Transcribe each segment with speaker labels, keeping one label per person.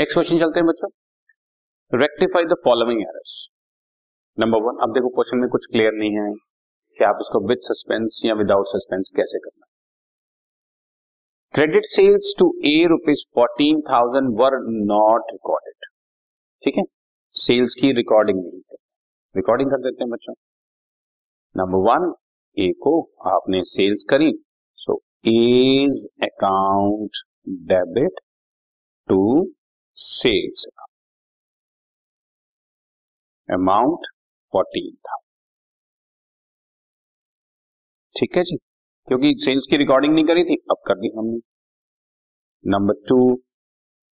Speaker 1: Next question चलते हैं बच्चों. Rectify the following errors number one अब देखो क्वेश्चन में कुछ क्लियर नहीं है. कि आप इसको विद सस्पेंस या विदाउट सस्पेंस कैसे करना credit sales to A rupees fourteen thousand were not recorded ठीक है? सेल्स की रिकॉर्डिंग नहीं करते रिकॉर्डिंग कर देते हैं बच्चों. नंबर वन ए को आपने सेल्स करी. So A's account debit to sales amount fourteen था ठीक है जी? क्योंकि सेल्स की रिकॉर्डिंग नहीं करी थी, अब कर दी हमने। Number two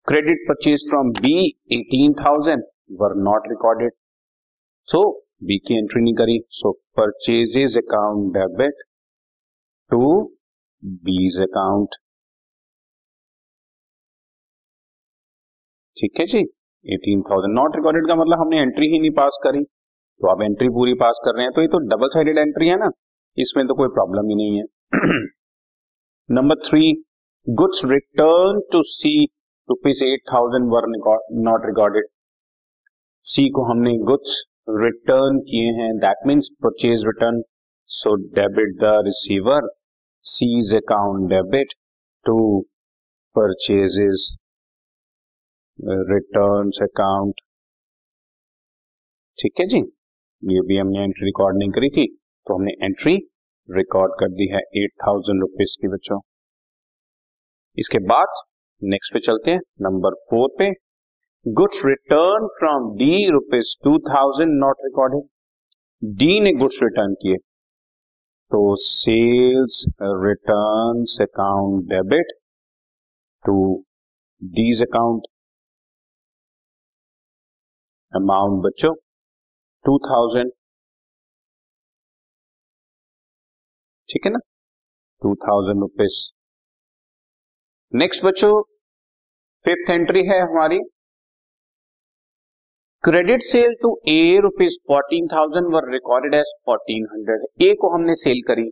Speaker 1: credit purchase from B eighteen thousand were not recorded so B की एंट्री नहीं करी. So purchases account debit to B's account ठीक है जी? एटीन थाउज़ेंड नॉट रिकॉर्डेड का मतलब हमने एंट्री ही नहीं पास करी। तो आप एंट्री पूरी पास कर रहे हैं तो ये तो डबल साइडेड एंट्री है ना? इसमें तो कोई प्रॉब्लम ही नहीं है। Number three goods return to C rupees eight thousand were not recorded C को हमने गुड्स रिटर्न किए हैं that means purchase return so debit the receiver C's account debit to purchases return account ठीक है जी? ये भी हमने एंट्री रिकॉर्ड नहीं करी थी तो हमने एंट्री रिकॉर्ड कर दी है एट थाउज़ेंड रुपीज़ की बच्चों। इसके बाद नेक्स्ट पे चलते हैं नंबर फोर पे। Goods return from D rupees two thousand not recorded D ने गुड्स रिटर्न किए। तो sales return account debit to D's account amount बच्चों टू थाउज़ेंड ठीक है ना? टू थाउज़ेंड रुपीज़ नेक्स्ट बच्चों फिफ्थ एंट्री है हमारी। Credit sale to A rupees fourteen thousand were recorded as fourteen hundred A को हमने सेल करी।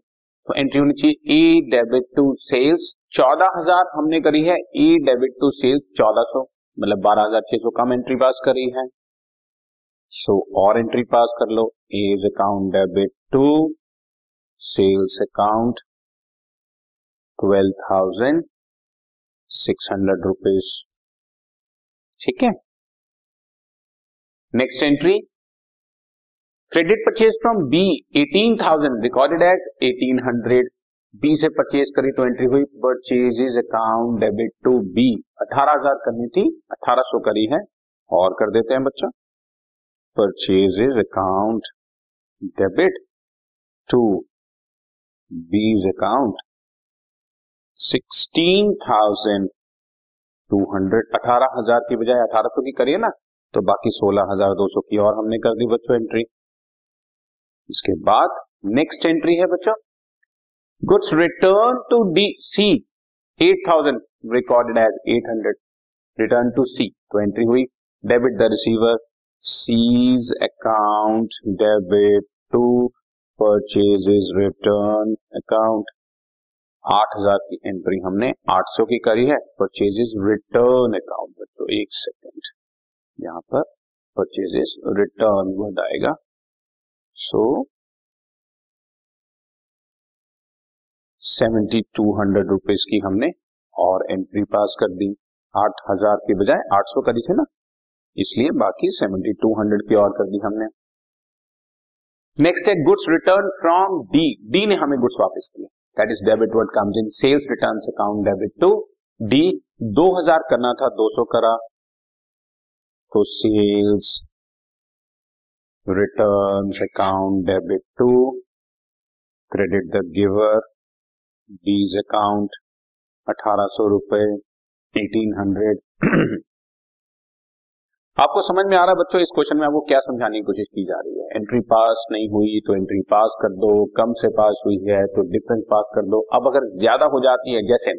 Speaker 1: तो एंट्री होनी चाहिए ए डेबिट टू सेल्स चौदह हज़ार हमने करी है। ए डेबिट टू सेल्स चौदह सौ मतलब बारह हज़ार छह सौ कम एंट्री पास करी है। सो और एंट्री पास कर लो. A's account debit to sales account twelve thousand six hundred rupees ठीक है? Next entry credit purchase from B eighteen thousand recorded at eighteen hundred B से परचेज करी तो एंट्री हुई. Purchase is account debit to B अठारह हज़ार करनी थी. अठारह सौ करी है. और कर देते हैं बच्चा. Purchases account, debit to B's account sixteen thousand two hundred अठारह हज़ार की बजाय अठारह सौ की करिए ना तो बाकी सोलह हज़ार दो सौ की और हमने कर दी बच्चों एंट्री इसके बाद नेक्स्ट एंट्री है बच्चों goods return to D C eight thousand recorded as eight hundred return to C तो एंट्री हुई debit the receiver C's account debit to purchase return account आठ हज़ार की एंट्री हमने आठ सौ की करी है परचेजेस रिटर्न अकाउंट तो एक सेकेंड यहाँ पर परचेजेस रिटर्न वर्ड आएगा। So seventy two hundred rupees की हमने और एंट्री पास कर दी। आठ हज़ार के बजाय आठ सौ करी थे ना? इसलिए बाकी सेवेंटी टू हंड्रेड की और कर दी हमने। नेक्स्ट है goods return from D D ने हमें गुड्स वापस किया that is debit word comes in sales return account debit to D दो हज़ार करना था, दो सौ करा। तो sales return account debit to credit the giver D's account अठारह सौ रुपए एटीन हंड्रेड आपको समझ में आ रहा है बच्चों, इस क्वेश्चन में आपको क्या समझाने की कोशिश की जा रही है? एंट्री पास नहीं हुई तो एंट्री पास कर दो, कम से पास हुई है तो डिफरेंस पास कर दो। अब अगर ज़्यादा हो जाती है, जैसे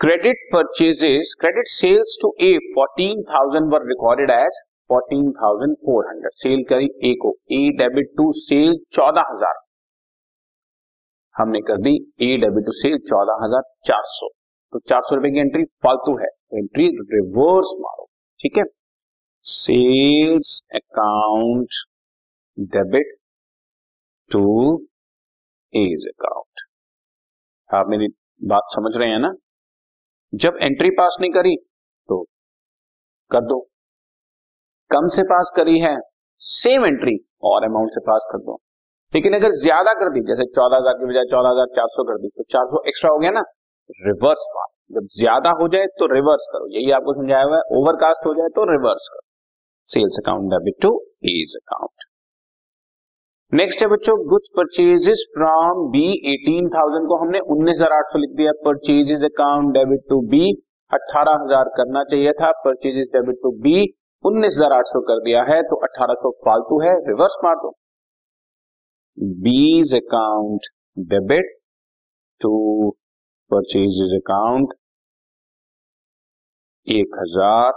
Speaker 1: credit purchases credit sales to A fourteen thousand were recorded as fourteen thousand four hundred sale करी ए को। ए डेबिट टू सेल चौदह हज़ार। हमने कर दी ए डेबिट टू सेल चौदह हज़ार चार सौ। तो चार सौ रुपए की एंट्री फालतू है। एंट्री रिवर्स मारो। ठीक है? Sales account debit to A's account आप मेरी बात समझ रहे हैं ना? जब एंट्री पास नहीं करी तो कर दो। कम से पास करी है सेम एंट्री और अमाउंट से पास कर दो। लेकिन अगर ज़्यादा कर दी, जैसे चौदह हज़ार की बजाय चौदह हज़ार चार सौ कर दी तो चार सौ एक्स्ट्रा हो गया ना? रिवर्स मार जब ज़्यादा हो जाए तो रिवर्स करो। यही आपको समझाया हुआ है ओवरकास्ट हो जाए तो रिवर्स करो। Sales account debit to A's account next है बच्चों goods purchases from B eighteen thousand को हमने उन्नीस हज़ार आठ सौ लिख दिया। Purchases account debit to B अट्ठारह हज़ार करना चाहिए था। परचेजेस डेबिट टू बी उन्नीस हज़ार आठ सौ कर दिया है तो अठारह सौ फालतू है रिवर्स मार दो। B's account debit to purchase account एक हज़ार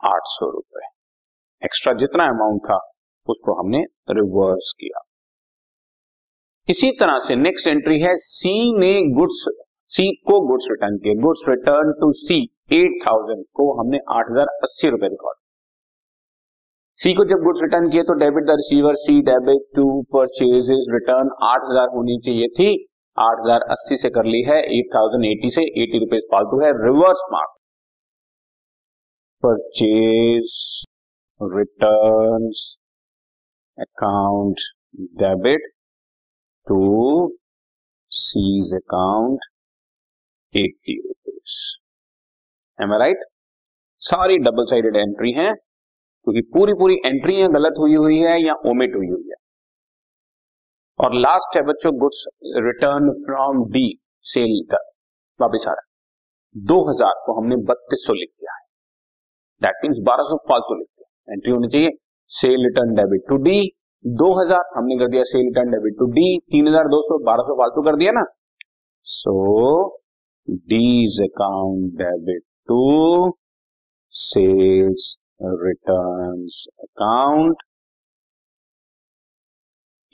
Speaker 1: आठ सौ रुपए। एक्स्ट्रा जितना अमाउंट था, उसको हमने रिवर्स किया। इसी तरह से नेक्स्ट एंट्री है सी ने गुड्स सी को गुड्स रिटर्न किए goods return to C eight thousand को हमने आठ हज़ार अस्सी रुपए रिकॉर्ड सी को जब गुड्स रिटर्न किए तो debit the receiver C debit to purchase return आठ हज़ार होनी चाहिए थी। आठ हज़ार अस्सी से कर ली है एट थाउज़ेंड एटी से एटी रुपीज़ फालतू है reverse mark purchase return account debit to C's account eighty rupees am right सारी डबल साइडेड एंट्री हैं, क्योंकि पूरी पूरी एंट्री गलत हुई हुई है या ओमिट हुई हुई है। और लास्ट है बच्चों goods return from D sale का वापिस आ रहा है। दो हज़ार को हमने बत्तीस सौ लिख दिया है। दैट मीन्स बारह सौ फालतू लिख दिया। एंट्री होनी चाहिए। Sale return debit to D दो हज़ार हमने कर दिया sale return debit to D तीन हज़ार दो सौ, बारह सौ फालतू कर दिया ना। So D's account debit to sales return account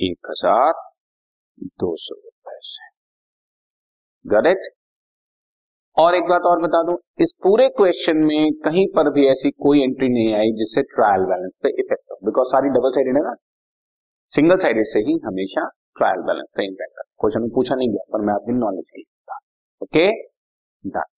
Speaker 1: एक हज़ार दो सौ रुपए से गरेट और एक बात और बता दूँ, इस पूरे क्वेश्चन में कहीं पर भी ऐसी कोई एंट्री नहीं आई जिससे ट्रायल बैलेंस पे इफ़ेक्ट हो। बिकॉज़ सारी डबल साइडेड है ना? सिंगल साइडेड से ही हमेशा ट्रायल बैलेंस पे इम्पैक्ट क्वेश्चन में पूछा नहीं गया, पर मैं आपकी knowledge okay done